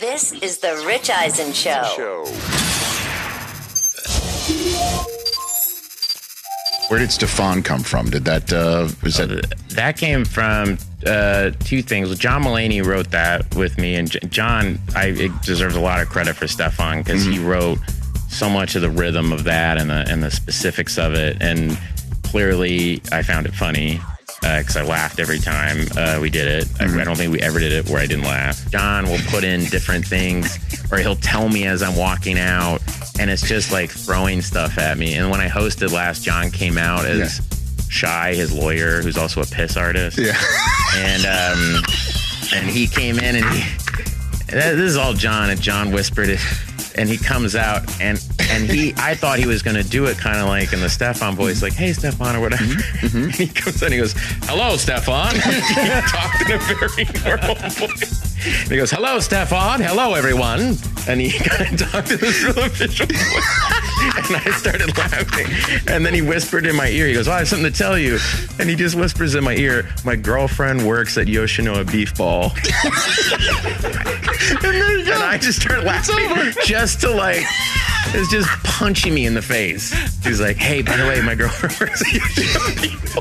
This is the Rich Eisen Show. Where did Stefan come from? Did that, uh, was that? That came from uh, two things. John Mulaney wrote that with me, and J- John, I it deserves a lot of credit for Stefan because he wrote so much of the rhythm of that and the and the specifics of it, and clearly I found it funny because I laughed every time uh, we did it. I, I don't think we ever did it where I didn't laugh. John will put in different things, or he'll tell me as I'm walking out, and it's just like throwing stuff at me. And when I hosted last, John came out as Shy, his lawyer, who's also a piss artist. Yeah. and um, and he came in and he. This is all John, and John whispered it, and he comes out and and he. I thought he was going to do it kind of like in the Stefan voice, like "Hey, Stefan" or whatever. Mm-hmm, and mm-hmm. he comes in, he goes, "Hello, Stefan." he talked in a very normal voice. And he goes, "Hello, Stefan. Hello, everyone." And he kind of talked in this real official voice, and I started laughing. And then he whispered in my ear. He goes, "Oh, I have something to tell you." And he just whispers in my ear, "My girlfriend works at Yoshinoya Beef Bowl." and, I just started laughing just to like. It's just punching me in the face. He's like, "Hey, by the way, my girlfriend works at Beef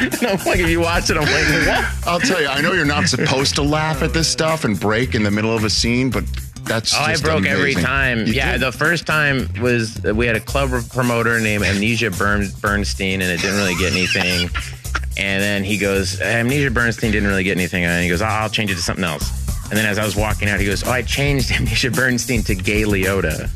And I'm like, if you watch it, I'm like, "What?" I'll tell you, I know you're not supposed to laugh at this stuff and break in the middle of a scene, but that's Oh, I broke every time. You yeah, did? the first time was uh, we had a club promoter named Amnesia Bern- Bernstein, and it didn't really get anything. And then he goes, Amnesia Bernstein didn't really get anything, and he goes, I'll change it to something else. And then as I was walking out, he goes, Oh, I changed Amnesia Bernstein to Gay Liotta.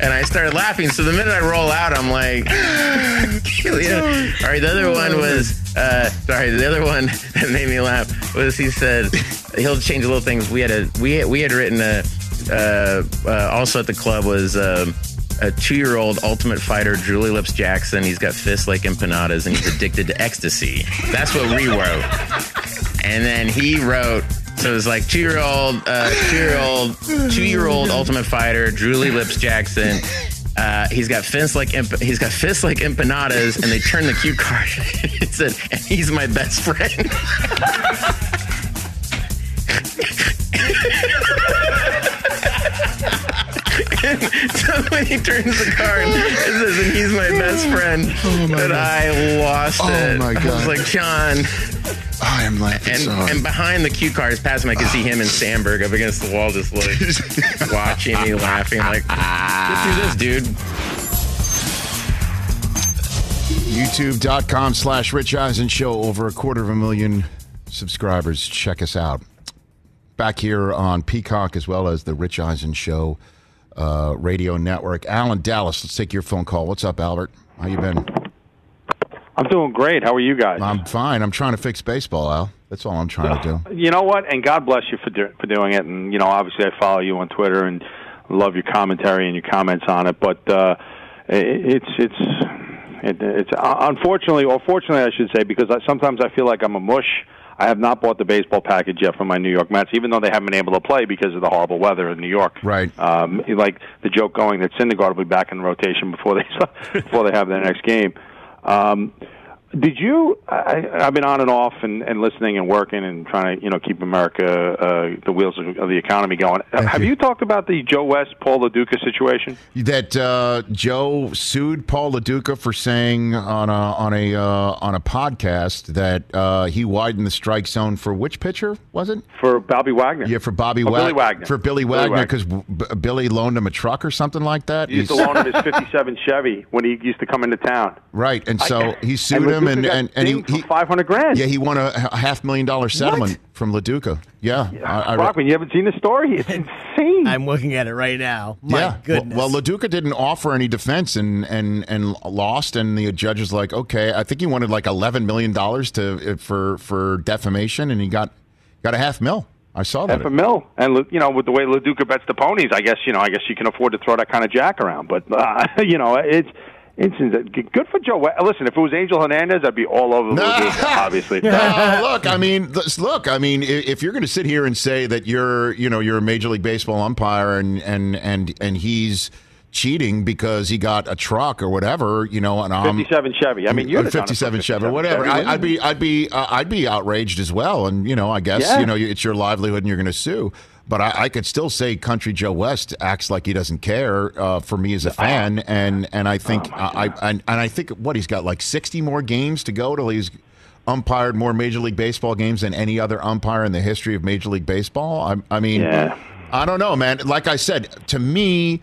and I started laughing. So the minute I roll out, I'm like, Liotta. All right, the other one was, uh, sorry, the other one that made me laugh was he said he'll change little things. We had a we we had written a uh, uh, also at the club was. Um, a two-year-old ultimate fighter, Julie Lips Jackson. He's got fists like empanadas, and he's addicted to ecstasy. That's what we wrote. And then he wrote. So it was like two-year-old, uh, two-year-old, two-year-old ultimate fighter, Julie Lips Jackson. Uh, he's got fists like emp- he's got fists like empanadas, and they turn the cue card. it said, "And he's my best friend." so when he turns the card, it says, and he's my best friend. Oh and I lost Oh, it. my I was like, John. I am laughing And, so and behind the cue cards past him, I could see him and Samberg up against the wall, just like watching me, laughing, like, get through this, dude. YouTube.com slash Rich Eisen Show. Over a quarter of a million subscribers. Check us out. Back here on Peacock as well as the Rich Eisen Show uh, radio network. Alan Dallas, let's take your phone call. What's up, Albert? How you been? I'm doing great. How are you guys? I'm fine. I'm trying to fix baseball, Al. That's all I'm trying to do. You know what? And God bless you for do, for doing it. And you know, obviously, I follow you on Twitter and love your commentary and your comments on it. But uh, it, it's it's it, it's uh, unfortunately, or fortunately, I should say, because I, sometimes I feel like I'm a mush. I have not bought the baseball package yet for my New York Mets, even though they haven't been able to play because of the horrible weather in New York. Right. Um, like the joke going that Syndergaard will be back in rotation before they before they have their next game. Um, did you? I, I've been on and off and, and listening and working and trying to you know keep America uh, the wheels of, of the economy going. Have you. talked about the Joe West Paul Lo Duca situation? That uh, Joe sued Paul Lo Duca for saying on a on a uh, on a podcast that uh, he widened the strike zone for which pitcher was it? For Bobby Wagner. Yeah, for Bobby Oh, Wa- Billy Wagner. For Billy Billy Wagner because B- Billy loaned him a truck or something like that. He used to loan him his '57 Chevy when he used to come into town. Right, and so he sued and him, Lo Duca and and, and he, he 500 grand. Yeah, he won a half million dollar settlement from Lo Duca. Yeah, I, I read- Brockman, you haven't seen the story? It's insane. I'm looking at it right now. My yeah. goodness. Well, well, Lo Duca didn't offer any defense and, and, and lost, and the judge was like, okay, I think he wanted like eleven million dollars to for for defamation, and he got got a half mil. I saw that. half a mil. And you know, with the way Lo Duca bets the ponies, I guess you know, I guess you can afford to throw that kind of jack around. But uh, you know, it's. It's good for Joe. Listen, if it was Angel Hernandez, I'd be all over the Lo Duca, obviously. No, look, I mean, look, I mean, if you're going to sit here and say that you're, you know, you're a Major League Baseball umpire and and and and he's cheating because he got a truck or whatever, you know, and I'm 57 Chevy. I mean, you're a have done it for 57 Chevy, whatever. Chevy, I, wouldn't I'd be, I'd be, uh, I'd be outraged as well. And you know, I guess Yeah. you know, it's your livelihood and you're going to sue. But I, I could still say Country Joe West acts like he doesn't care uh, for me as a fan, and and I think Oh, I, I and, and I think what he's got like 60 more games to go till he's umpired more Major League Baseball games than any other umpire in the history of Major League Baseball. I, I mean, Yeah. I don't know, man. Like I said, to me,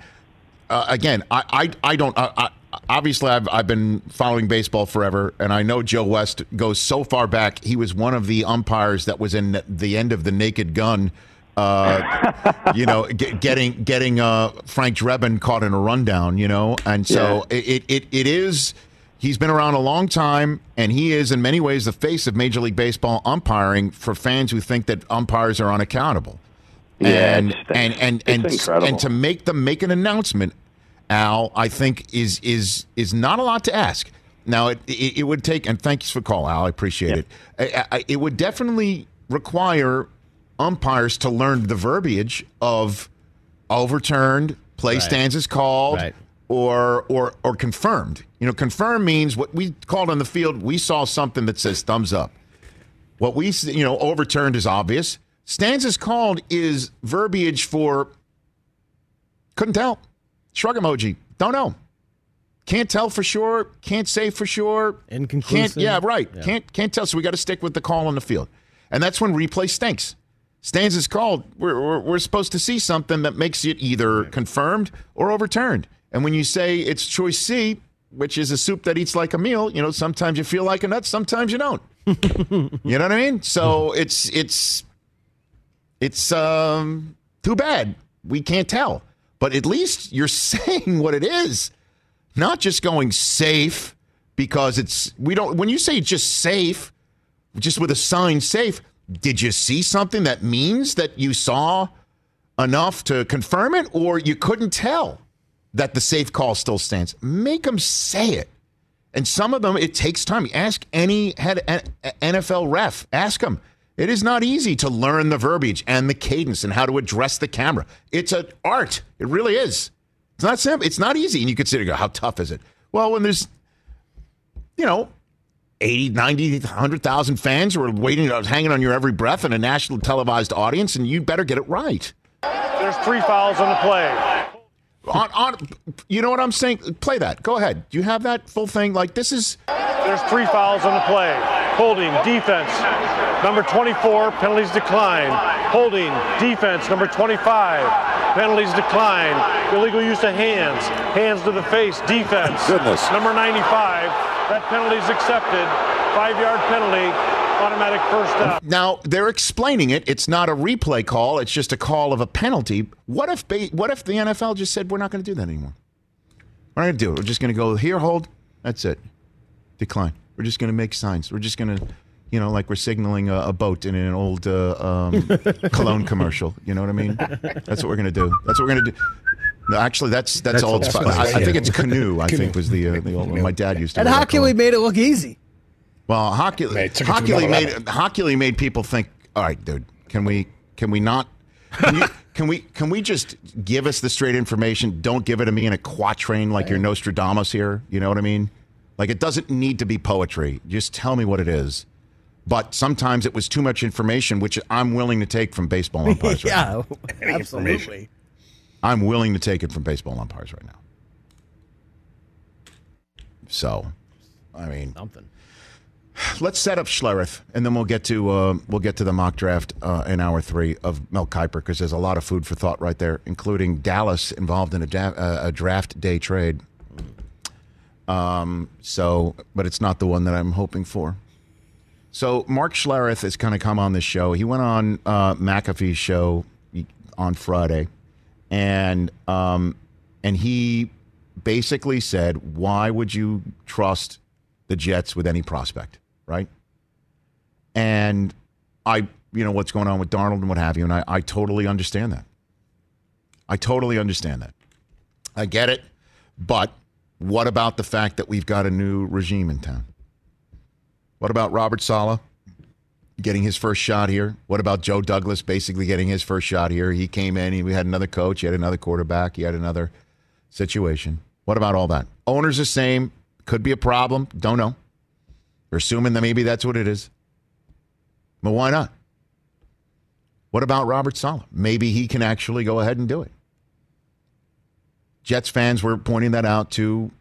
uh, again, I, I, I don't. I, obviously, I've, I've been following baseball forever, and I know Joe West goes so far back. He was one of the umpires that was in the end of the Naked Gun. Uh, you know, get, getting getting uh, Frank Drebin caught in a rundown. You know, and so it, it it is. He's been around a long time, and he is in many ways the face of Major League Baseball umpiring for fans who think that umpires are unaccountable Yeah, and it's- and and and, incredible. and to make them make an announcement, Al, I think is is is not a lot to ask. Now it it, it would take, and thanks for call, Al. I appreciate it. I, I, it would definitely require umpires to learn the verbiage of overturned, play Right. stanzas called, Right. or or or confirmed. You know, confirmed means what we called on the field. We saw something that says thumbs up. What we, you know, overturned is obvious. Stanzas called is verbiage for couldn't tell. Shrug emoji. Don't know. Can't tell for sure. Can't say for sure. Can't. Yeah, right. Yeah. Can't can't tell. So we got to stick with the call on the field, and that's when replay stinks. Stanzas called. We're, we're we're supposed to see something that makes it either confirmed or overturned. And when you say it's choice C, which is a soup that eats like a meal, you know, sometimes you feel like a nut, sometimes you don't. you know what I mean? So it's it's it's um too bad we can't tell, but at least you're saying what it is, not just going safe because it's we don't. When you say just safe, just with a sign safe, did you see something that means that you saw enough to confirm it, or you couldn't tell that the safe call still stands? Make them say it. And some of them, it takes time. Ask any head NFL ref. Ask them. It is not easy to learn the verbiage and the cadence and how to address the camera. It's an art. It really is. It's not simple. It's not easy. And you consider, go, how tough is it? Well, when there's, you know, 80, 90, 100,000 fans who are waiting, uh, hanging on your every breath in a national televised audience, and you better get it right. There's three fouls on the play. On, on, you know what I'm saying? Play that. Go ahead. Do you have that full thing? Like this is. There's three fouls on the play. Holding, defense. Number 24, penalties decline. Holding, defense. Number 25, penalties decline. Illegal use of hands. Hands to the face, defense. Goodness. Number 95, That penalty is accepted. Five yard penalty, automatic first down. Now they're explaining it. It's not a replay call. It's just a call of a penalty. What if what if the NFL just said we're not going to do that anymore? We're not going to do it. We're just going to go here, hold. That's it. Decline. We're just going to make signs. We're just going to, you know, like we're signaling a, a boat in an old uh, um, cologne commercial. You know what I mean? That's what we're going to do. That's what we're going to do. No, actually, that's that's, That's old. old Sp- Spice, I, I think it's canoe. I Canoe. think was the uh, the old one. My dad used to. And wear Hockey cologne. made it look easy. Well, hockey, took hockey another made level. hockey made people think. All right, dude, can we can we not? Can, you, can we can we just give us the straight information? Don't give it to me in a quatrain like you're Nostradamus here. You know what I mean? Like it doesn't need to be poetry. Just tell me what it is. But sometimes it was too much information, which I'm willing to take from baseball umpires. right yeah, absolutely. I'm willing to take it from baseball umpires right now. So, I mean, Something. let's set up Schlereth, and then we'll get to uh, we'll get to the mock draft uh, in hour three of Mel Kiper because there's a lot of food for thought right there, including Dallas involved in a, da- uh, a draft day trade. Um, so, but it's not the one that I'm hoping for. So, Mark Schlereth has kind of come on this show. He went on uh, McAfee's show on Friday, and um, and he basically said, "Why would you trust the Jets with any prospect?" Right? And I, you know, what's going on with Darnold and what have you, and I, I totally understand that. I totally understand that. I get it, but what about the fact that we've got a new regime in town? What about Robert Saleh getting his first shot here? What about Joe Douglas basically getting his first shot here? He came in, he had another coach, he had another quarterback, he had another situation. What about all that? Owner's the same, could be a problem, don't know. We're assuming that maybe that's what it is. But why not? What about Robert Saleh? Maybe he can actually go ahead and do it. Jets fans were pointing that out to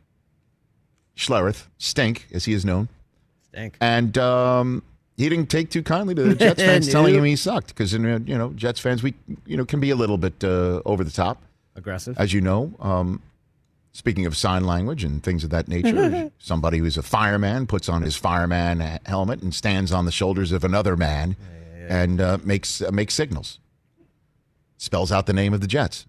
Schlereth, Stink, as he is known. Stink. And um, he didn't take too kindly to the Jets fans telling him he sucked because you know Jets fans we you know can be a little bit uh, over the top, Aggressive. as you know. Um, speaking of sign language and things of that nature, somebody who's a fireman puts on his fireman helmet and stands on the shoulders of another man and uh, makes uh, makes signals, spells out the name of the Jets.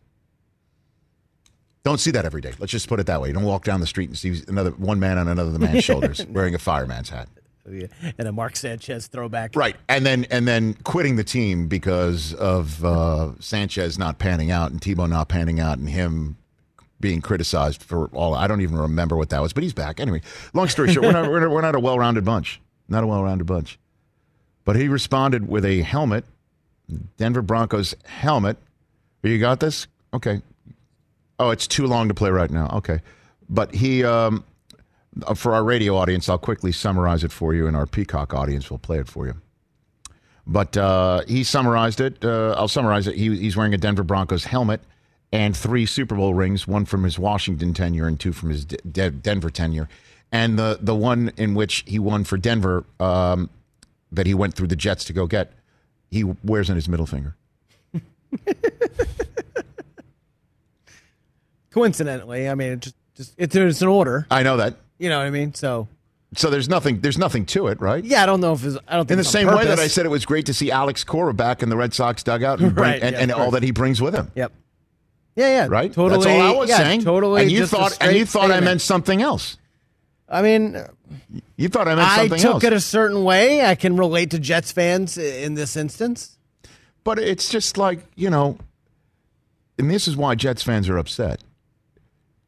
Don't see that every day. Let's just put it that way. You don't walk down the street and see another one man on another man's shoulders wearing a fireman's hat. And a Mark Sanchez throwback. Right, and then and then quitting the team because of uh, Sanchez not panning out and Tebow not panning out and him being criticized for all. I don't even remember what that was, but he's back anyway. Long story short, we're not we're we're not a well-rounded bunch, not a well-rounded bunch. But he responded with a helmet, Denver Broncos helmet. You got this? Okay. Oh, it's too long to play right now. Okay, but he. Um, for our radio audience, I'll quickly summarize it for you, and our Peacock audience will play it for you. But uh, he summarized it. Uh, I'll summarize it. He, he's wearing a Denver Broncos helmet and three Super Bowl rings, one from his Washington tenure and two from his De- De- Denver tenure. And the, the one in which he won for Denver um, that he went through the Jets to go get, he wears on his middle finger. Coincidentally, I mean, it just, just it's, it's an order. I know that. You know what I mean? So So there's nothing. There's nothing to it, right? yeah, I don't know if it's, I don't think In the same way that I said it was great to see Alex Cora back in the Red Sox dugout and, bring, Right, and, yeah, and all that he brings with him. Yep. Yeah, yeah. Right? Totally. That's all I was yeah, saying. Totally. And you thought and you thought I meant something else. I mean, You thought I meant something else. I took else. it a certain way. I can relate to Jets fans in this instance. But it's just like, you know, and this is why Jets fans are upset.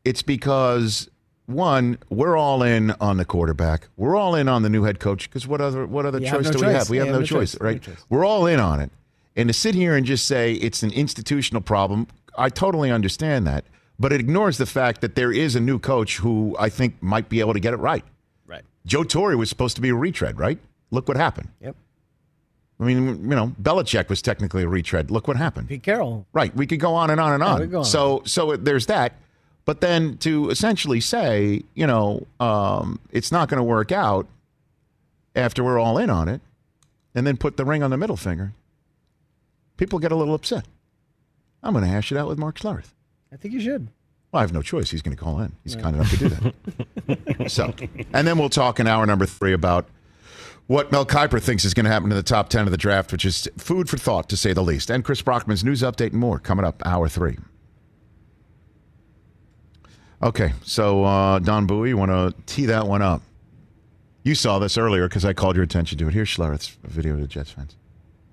It's because one, we're all in on the quarterback. We're all in on the new head coach because what other what other choice no do we have? We have have no no choice, choice. No right? choice. We're all in on it. And to sit here and just say it's an institutional problem, I totally understand that. But it ignores the fact that there is a new coach who I think might be able to get it right. Right. Joe Torre was supposed to be a retread, right? Look what happened. Yep. I mean, you know, Belichick was technically a retread. Look what happened. Pete Carroll. Right. We could go on and on and Yeah, on. go on. So so there's that. But then to essentially say, you know, um, it's not going to work out after we're all in on it, and then put the ring on the middle finger, people get a little upset. I'm going to hash it out with Mark Schlereth. I think you should. Well, I have no choice. He's going to call in. He's kind enough to do that. so, and then we'll talk in hour number three about what Mel Kiper thinks is going to happen in the top 10 of the draft, which is food for thought, to say the least. And Chris Brockman's news update and more coming up hour three. Okay, so uh, Don Bowie, you want to tee that one up? You saw this earlier because I called your attention to it. Here's Schlereth's video to Jets fans.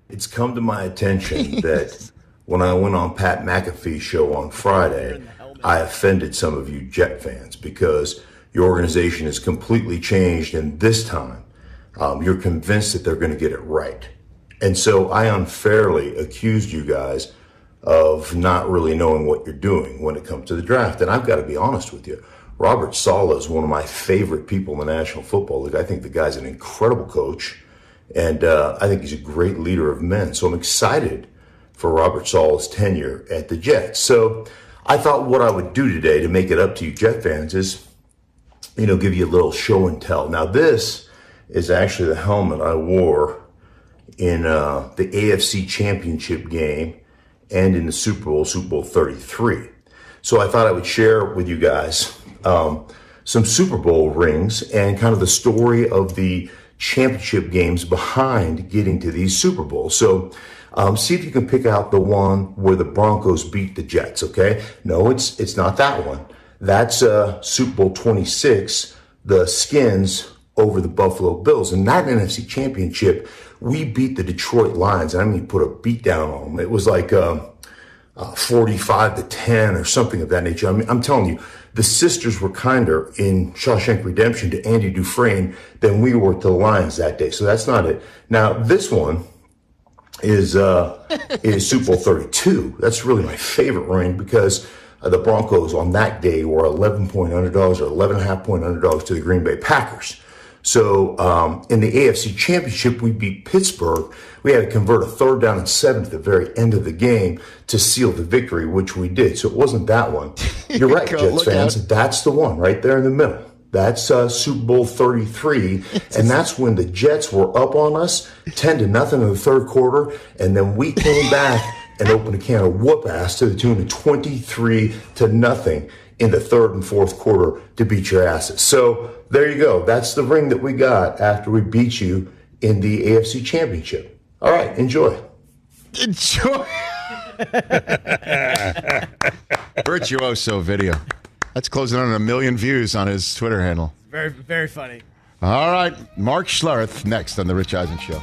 It's come to my attention that when I went on Pat McAfee's show on Friday, I offended some of you Jet fans because your organization has completely changed, and this time um, you're convinced that they're going to get it right. And so I unfairly accused you guys of not really knowing what you're doing when it comes to the draft. And I've got to be honest with you. Robert Saleh is one of my favorite people in the National Football League. I think the guy's an incredible coach, and uh, I think he's a great leader of men. So I'm excited for Robert Saleh's tenure at the Jets. So I thought what I would do today to make it up to you Jet fans is, you know, give you a little show and tell. Now this is actually the helmet I wore in uh, the AFC Championship game and in the Super Bowl, Super Bowl 33. So I thought I would share with you guys um, some Super Bowl rings and kind of the story of the championship games behind getting to these Super Bowls. So um, see if you can pick out the one where the Broncos beat the Jets. Okay, no, it's it's not that one. That's uh, Super Bowl 26, the Skins over the Buffalo Bills, and that NFC Championship we beat the Detroit Lions. And I mean, put a beat down on them. It was like um, uh, 45 to 10 or something of that nature. I mean, I'm telling you, the sisters were kinder in Shawshank Redemption to Andy Dufresne than we were to the Lions that day. So that's not it. Now, this one is uh, is Super Bowl 32. That's really my favorite ring because uh, the Broncos on that day were 11 point underdogs or 11 and a half point underdogs to the Green Bay Packers. So um, in the AFC Championship, we beat Pittsburgh. We had to convert a third down and seven at the very end of the game to seal the victory, which we did. So it wasn't that one. You're right, Jets fans. Out. That's the one right there in the middle. That's uh, Super Bowl 33, and that's when the Jets were up on us, 10 to nothing in the third quarter, and then we came back and opened a can of whoop ass to the tune of 23 to nothing in the third and fourth quarter to beat your asses. So there you go. That's the ring that we got after we beat you in the AFC Championship. All right, enjoy. Enjoy. Virtuoso video. That's closing on a million views on his Twitter handle. Very, very funny. All right, Mark Schlereth next on the Rich Eisen Show.